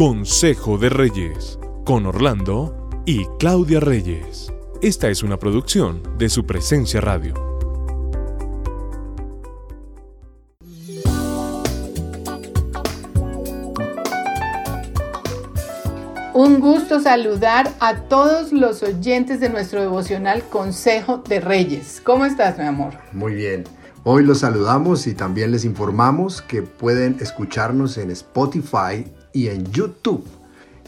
Consejo de Reyes, con Orlando y Claudia Reyes. Esta es una producción de su presencia radio. Un gusto saludar a todos los oyentes de nuestro devocional Consejo de Reyes. ¿Cómo estás, mi amor? Muy bien. Hoy los saludamos y también les informamos que pueden escucharnos en Spotify y en YouTube.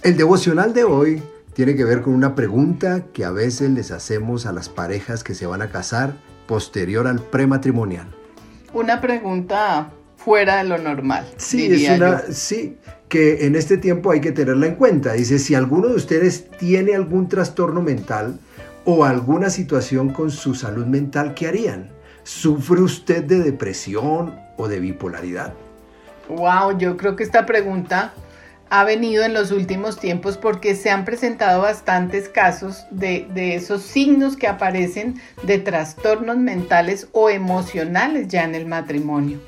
El devocional de hoy tiene que ver con una pregunta que a veces les hacemos a las parejas que se van a casar posterior al prematrimonial. Una pregunta fuera de lo normal. Sí, es una, sí, que en este tiempo hay que tenerla en cuenta. Dice, si alguno de ustedes tiene algún trastorno mental o alguna situación con su salud mental, ¿qué harían? ¿Sufre usted de depresión o de bipolaridad? Wow, yo creo que esta pregunta ha venido en los últimos tiempos porque se han presentado bastantes casos de, esos signos que aparecen de trastornos mentales o emocionales ya en el matrimonio.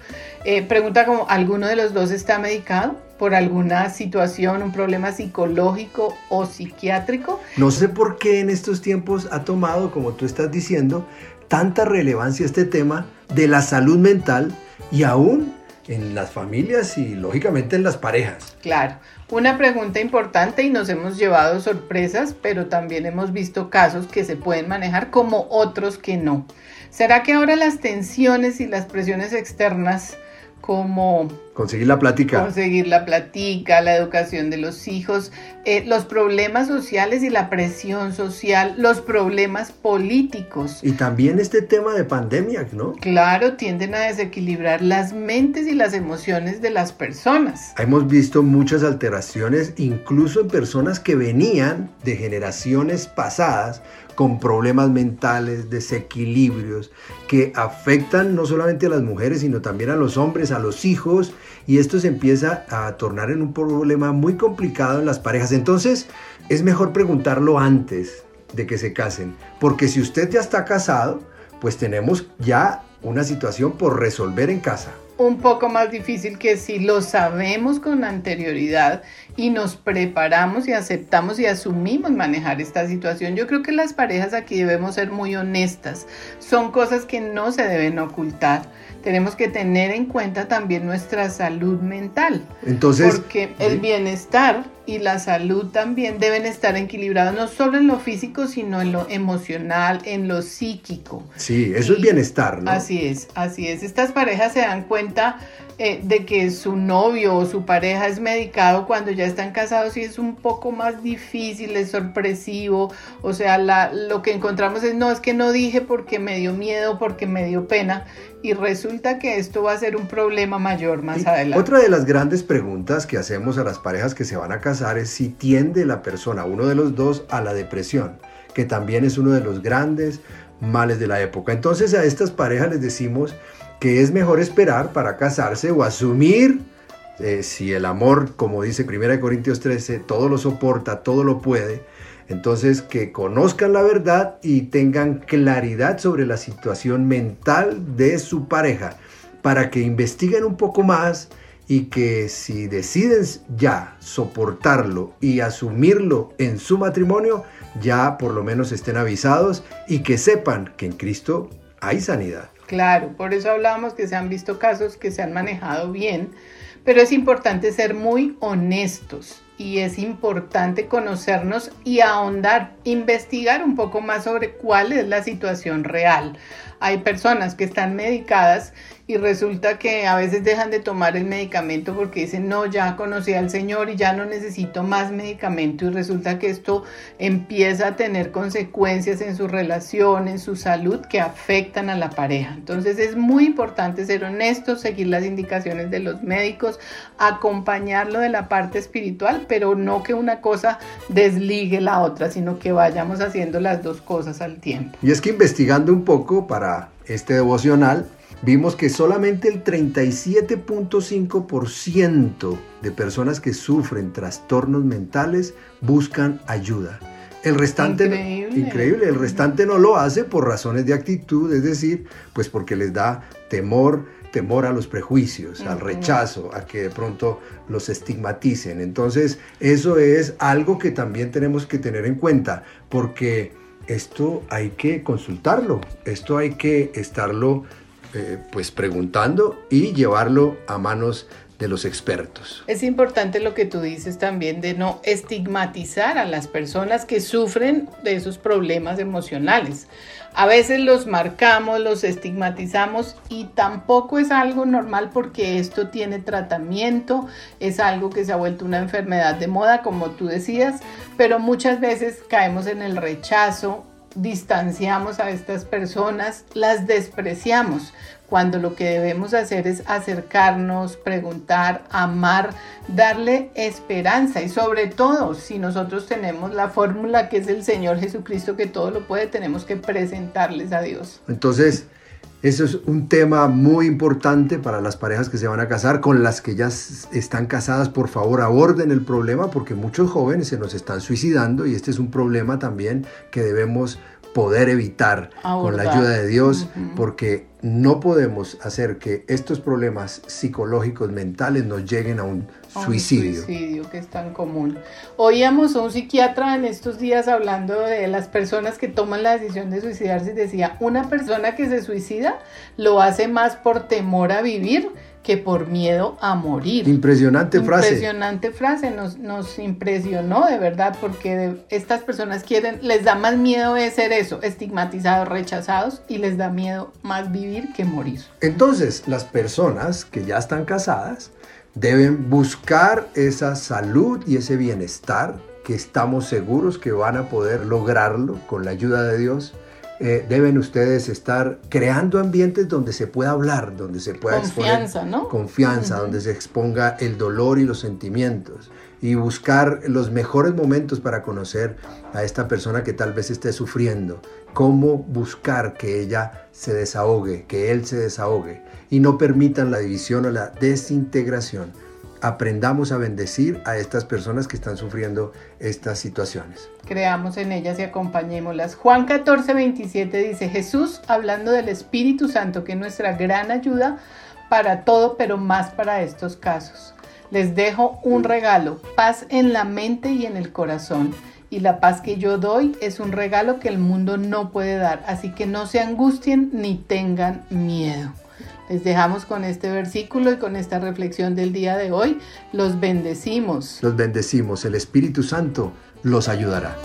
Eh, pregunta como, ¿alguno de los dos está medicado por alguna situación, un problema psicológico o psiquiátrico? No sé por qué en estos tiempos ha tomado, como tú estás diciendo, tanta relevancia este tema de la salud mental y aún en las familias y lógicamente en las parejas. Claro, una pregunta importante y nos hemos llevado sorpresas, pero también hemos visto casos que se pueden manejar como otros que no. ¿Será que ahora las tensiones y las presiones externas como conseguir la plática. Conseguir la plática, la educación de los hijos, eh, los problemas sociales y la presión social, los problemas políticos. Y también este tema de pandemia, ¿no? Claro, tienden a desequilibrar las mentes y las emociones de las personas. Hemos visto muchas alteraciones, incluso en personas que venían de generaciones pasadas con problemas mentales, desequilibrios, que afectan no solamente a las mujeres, sino también a los hombres, a los hijos, y esto se empieza a tornar en un problema muy complicado en las parejas. Entonces, es mejor preguntarlo antes de que se casen, porque si usted ya está casado, pues tenemos ya una situación por resolver en casa un poco más difícil que si lo sabemos con anterioridad y nos preparamos y aceptamos y asumimos manejar esta situación. Yo creo que las parejas aquí debemos ser muy honestas. Son cosas que no se deben ocultar. Tenemos que tener en cuenta también nuestra salud mental. Entonces, porque el bienestar y la salud también deben estar equilibrados no solo en lo físico, sino en lo emocional, en lo psíquico. Sí, eso es bienestar, ¿no? Así es, así es. Estas parejas se dan cuenta eh, de que su novio o su pareja es medicado cuando ya están casados y es un poco más difícil, es sorpresivo, o sea, la, lo que encontramos es, no, es que no dije porque me dio miedo, porque me dio pena, y resulta que esto va a ser un problema mayor más adelante. Otra de las grandes preguntas que hacemos a las parejas que se van a casar es si tiende la persona, uno de los dos, a la depresión, que también es uno de los grandes males de la época. Entonces a estas parejas les decimos que es mejor esperar para casarse o asumir eh, si el amor, como dice 1 Corintios 13, todo lo soporta, todo lo puede, entonces, que conozcan la verdad y tengan claridad sobre la situación mental de su pareja para que investiguen un poco más y que si deciden ya soportarlo y asumirlo en su matrimonio, ya por lo menos estén avisados y que sepan que en Cristo hay sanidad. Claro, por eso hablábamos que se han visto casos que se han manejado bien, pero es importante ser muy honestos y es importante conocernos y ahondar, investigar un poco más sobre cuál es la situación real. Hay personas que están medicadas y resulta que a veces dejan de tomar el medicamento porque dicen, no, ya conocí al Señor y ya no necesito más medicamento y resulta que esto empieza a tener consecuencias en su relación, en su salud que afectan a la pareja. Entonces es muy importante ser honestos, seguir las indicaciones de los médicos, acompañarlo de la parte espiritual, pero no que una cosa desligue la otra, sino que vayamos haciendo las dos cosas al tiempo. Y es que investigando un poco para este devocional, vimos que solamente el 37.5% de personas que sufren trastornos mentales buscan ayuda. El restante, increíble. increíble. el restante no lo hace por razones de actitud, es decir, pues porque les da temor, temor a los prejuicios, al rechazo, a que de pronto los estigmaticen. Entonces, eso es algo que también tenemos que tener en cuenta, porque esto hay que consultarlo, esto hay que estarlo eh, pues preguntando y llevarlo a manos de los expertos. Es importante lo que tú dices también de no estigmatizar a las personas que sufren de esos problemas emocionales. A veces los marcamos, los estigmatizamos y tampoco es algo normal porque esto tiene tratamiento, es algo que se ha vuelto una enfermedad de moda, como tú decías, pero muchas veces caemos en el rechazo, distanciamos a estas personas, las despreciamos, cuando lo que debemos hacer es acercarnos, preguntar, amar, darle esperanza y sobre todo si nosotros tenemos la fórmula que es el Señor Jesucristo que todo lo puede, tenemos que presentarles a Dios. Entonces, eso es un tema muy importante para las parejas que se van a casar, con las que ya están casadas, por favor aborden el problema porque muchos jóvenes se nos están suicidando y este es un problema también que debemos poder evitar con la ayuda de Dios, porque no podemos hacer que estos problemas psicológicos, mentales, nos lleguen a un suicidio. Un suicidio que es tan común. Oíamos a un psiquiatra en estos días hablando de las personas que toman la decisión de suicidarse y decía, una persona que se suicida lo hace más por temor a vivir que por miedo a morir. Impresionante frase. Impresionante frase, nos, nos impresionó de verdad, porque estas personas quieren, les da más miedo de ser eso, estigmatizados, rechazados, y les da miedo más vivir que morir. Entonces, las personas que ya están casadas deben buscar esa salud y ese bienestar que estamos seguros que van a poder lograrlo con la ayuda de Dios eh, deben ustedes estar creando ambientes donde se pueda hablar, donde se pueda confianza, ¿no? confianza, donde se exponga el dolor y los sentimientos y buscar los mejores momentos para conocer a esta persona que tal vez esté sufriendo, cómo buscar que ella se desahogue, que él se desahogue y no permitan la división o la desintegración aprendamos a bendecir a estas personas que están sufriendo estas situaciones. Creamos en ellas y acompañémoslas. Juan 14, 27 dice, Jesús, hablando del Espíritu Santo, que es nuestra gran ayuda para todo, pero más para estos casos. Les dejo un regalo, paz en la mente y en el corazón. Y la paz que yo doy es un regalo que el mundo no puede dar. Así que no se angustien ni tengan miedo. Les dejamos con este versículo y con esta reflexión del día de hoy. Los bendecimos. Los bendecimos. El Espíritu Santo los ayudará.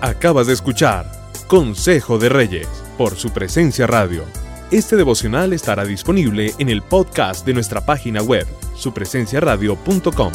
Acabas de escuchar Consejo de Reyes por su presencia radio. Este devocional estará disponible en el podcast de nuestra página web, supresenciaradio.com.